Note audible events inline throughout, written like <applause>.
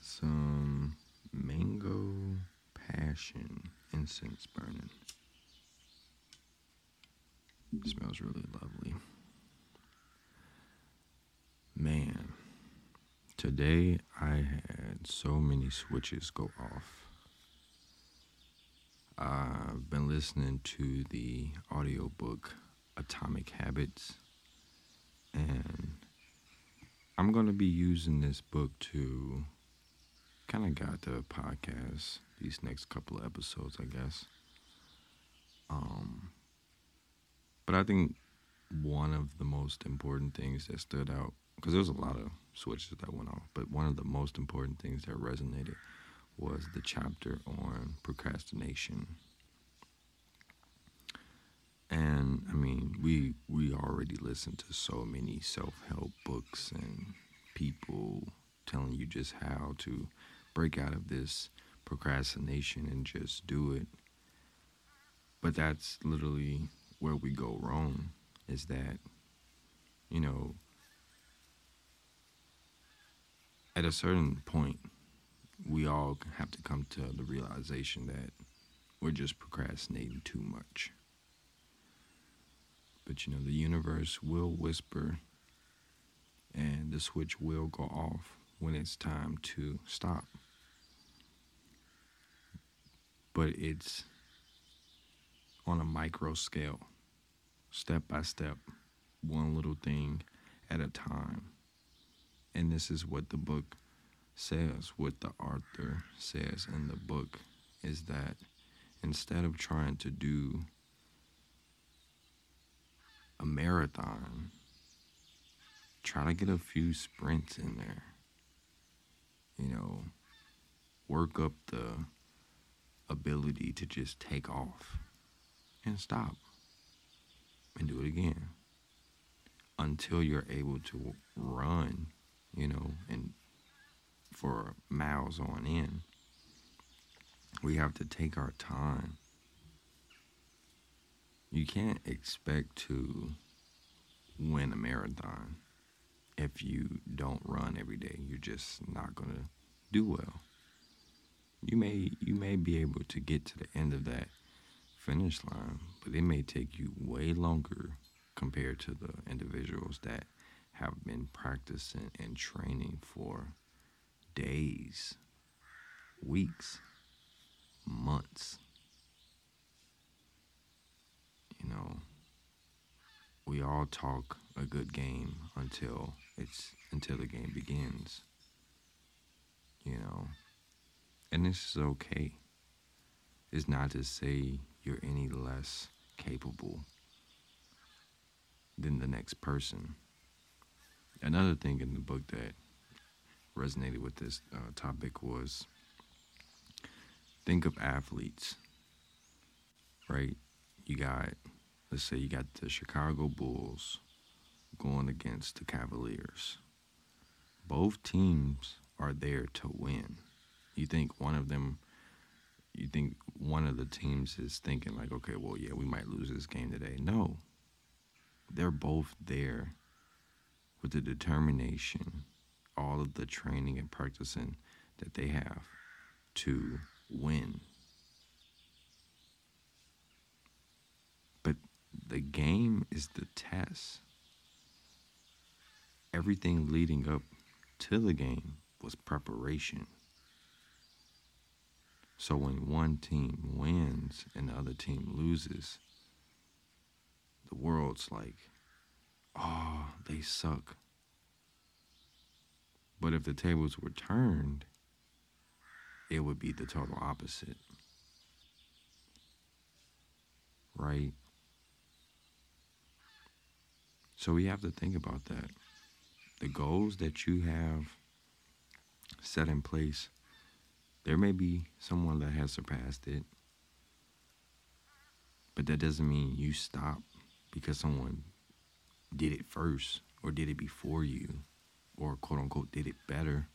got some mango passion incense burning. smells really lovely. Man, today I had so many switches go off. I've been listening to the audiobook Atomic Habits and I'm going to be using this book to kind of got the podcast these next couple of episodes, I guess. Um, but I think one of the most important things that stood out, because there was a lot of switches that went off, but one of the most important things that resonated was the chapter on procrastination. And I mean, we we already listened to so many self-help books and people telling you just how to break out of this procrastination and just do it. But that's literally where we go wrong is that, you know, at a certain point, we all have to come to the realization that we're just procrastinating too much. But you know, the universe will whisper and the switch will go off when it's time to stop. But it's on a micro scale, step by step, one little thing at a time. And this is what the book says, what the author says in the book is that instead of trying to do a marathon, try to get a few sprints in there. You know, work up the ability to just take off and stop and do it again until you're able to run, you know, and for miles on end. We have to take our time. You can't expect to win a marathon if you don't run every day. You're just not going to do well. You may you may be able to get to the end of that finish line, but it may take you way longer compared to the individuals that have been practicing and training for days, weeks, months. You know, we all talk a good game until it's until the game begins. You know, and this is okay. It's not to say you're any less capable than the next person. Another thing in the book that resonated with this uh, topic was think of athletes, right? You got, let's say, you got the Chicago Bulls going against the Cavaliers. Both teams are there to win. You think one of them, you think one of the teams is thinking, like, okay, well, yeah, we might lose this game today. No. They're both there with the determination, all of the training and practicing that they have to win. But the game is the test everything leading up to the game was preparation. So when one team wins and the other team loses, the world's like, oh, they suck. But if the tables were turned, it would be the total opposite. Right? So we have to think about that the goals that you have set in place, there may be someone that has surpassed it, but that doesn't mean you stop because someone did it first or did it before you or quote unquote did it better.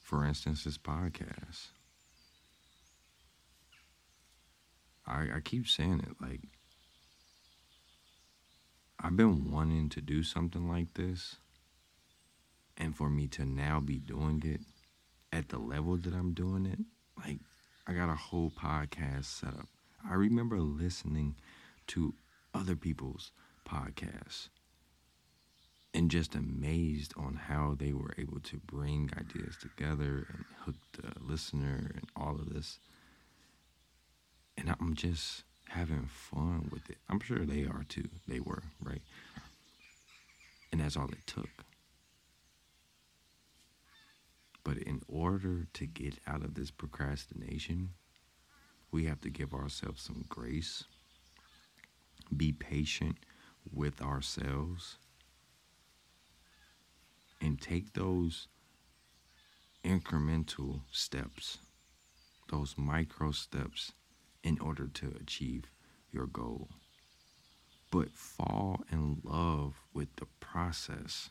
For instance, this podcast. I, I keep saying it like I've been wanting to do something like this And for me to now be doing it at the level that I'm doing it, like I got a whole podcast set up. I remember listening to other people's podcasts and just amazed on how they were able to bring ideas together and hook the listener and all of this. And I'm just having fun with it. I'm sure they are too. They were, right? And that's all it took. But in order to get out of this procrastination, we have to give ourselves some grace, be patient with ourselves, and take those incremental steps, those micro steps in order to achieve your goal. But fall in love with the process.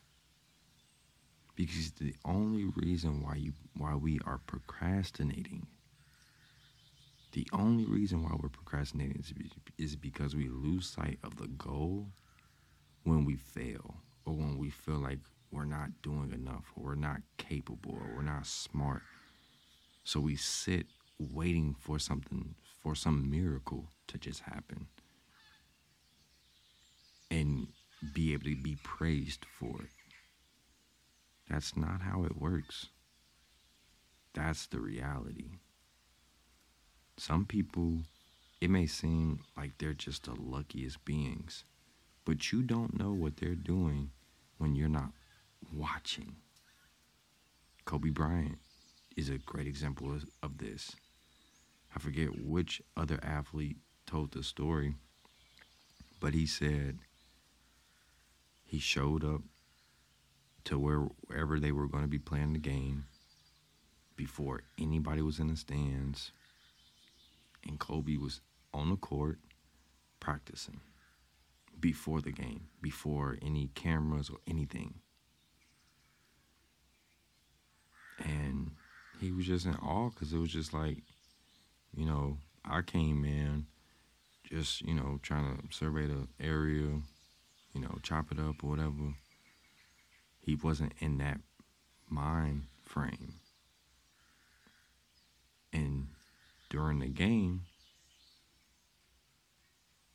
Because the only reason why you why we are procrastinating, the only reason why we're procrastinating is, is because we lose sight of the goal when we fail or when we feel like we're not doing enough or we're not capable or we're not smart. So we sit waiting for something, for some miracle to just happen and be able to be praised for it. That's not how it works. That's the reality. Some people, it may seem like they're just the luckiest beings, but you don't know what they're doing when you're not watching. Kobe Bryant is a great example of this. I forget which other athlete told the story, but he said he showed up to wherever they were going to be playing the game before anybody was in the stands, and Kobe was on the court practicing before the game, before any cameras or anything. And he was just in awe because it was just like, you know, I came in just, you know, trying to survey the area, you know, chop it up or whatever. He wasn't in that mind frame. And during the game,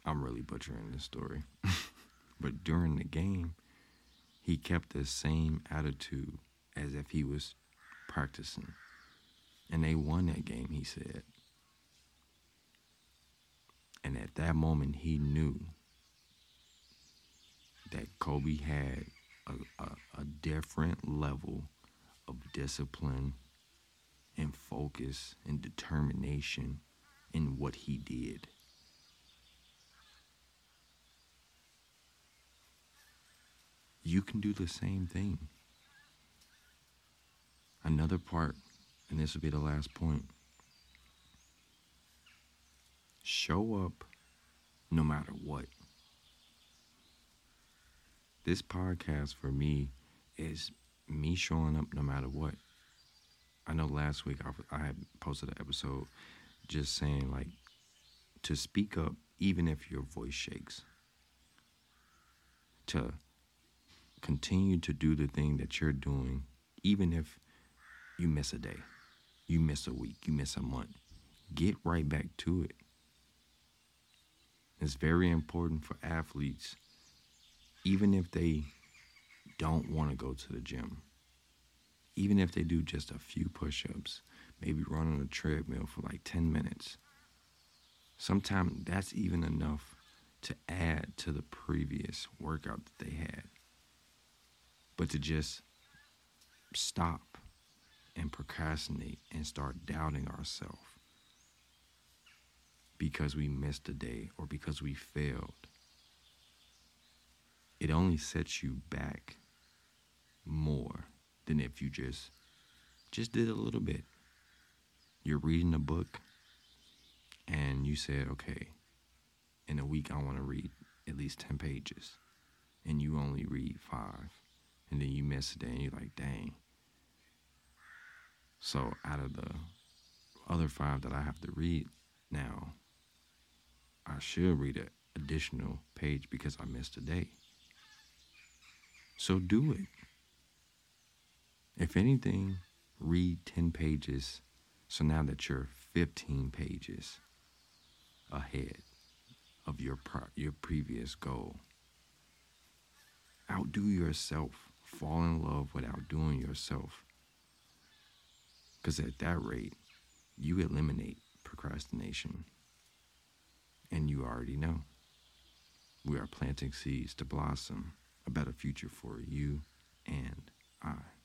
I'm really butchering this story. <laughs> but during the game, he kept the same attitude as if he was practicing. And they won that game, he said. And at that moment, he knew that Kobe had a, a, a different level of discipline and focus and determination in what he did. You can do the same thing. Another part, and this will be the last point show up no matter what. This podcast for me is me showing up no matter what. I know last week I, I had posted an episode just saying, like, to speak up even if your voice shakes, to continue to do the thing that you're doing, even if you miss a day, you miss a week, you miss a month. Get right back to it. It's very important for athletes, even if they don't want to go to the gym, even if they do just a few push ups, maybe run on a treadmill for like 10 minutes. Sometimes that's even enough to add to the previous workout that they had. But to just stop and procrastinate and start doubting ourselves because we missed a day or because we failed. It only sets you back more than if you just just did a little bit. You're reading a book and you said, "Okay, in a week I want to read at least 10 pages." And you only read 5. And then you miss a day and you're like, "Dang, so out of the other five that I have to read now, I should read an additional page because I missed a day. So do it. If anything, read 10 pages so now that you're 15 pages ahead of your pro- your previous goal. Outdo yourself. Fall in love with outdoing yourself. Because at that rate, you eliminate procrastination. And you already know. We are planting seeds to blossom a better future for you and I.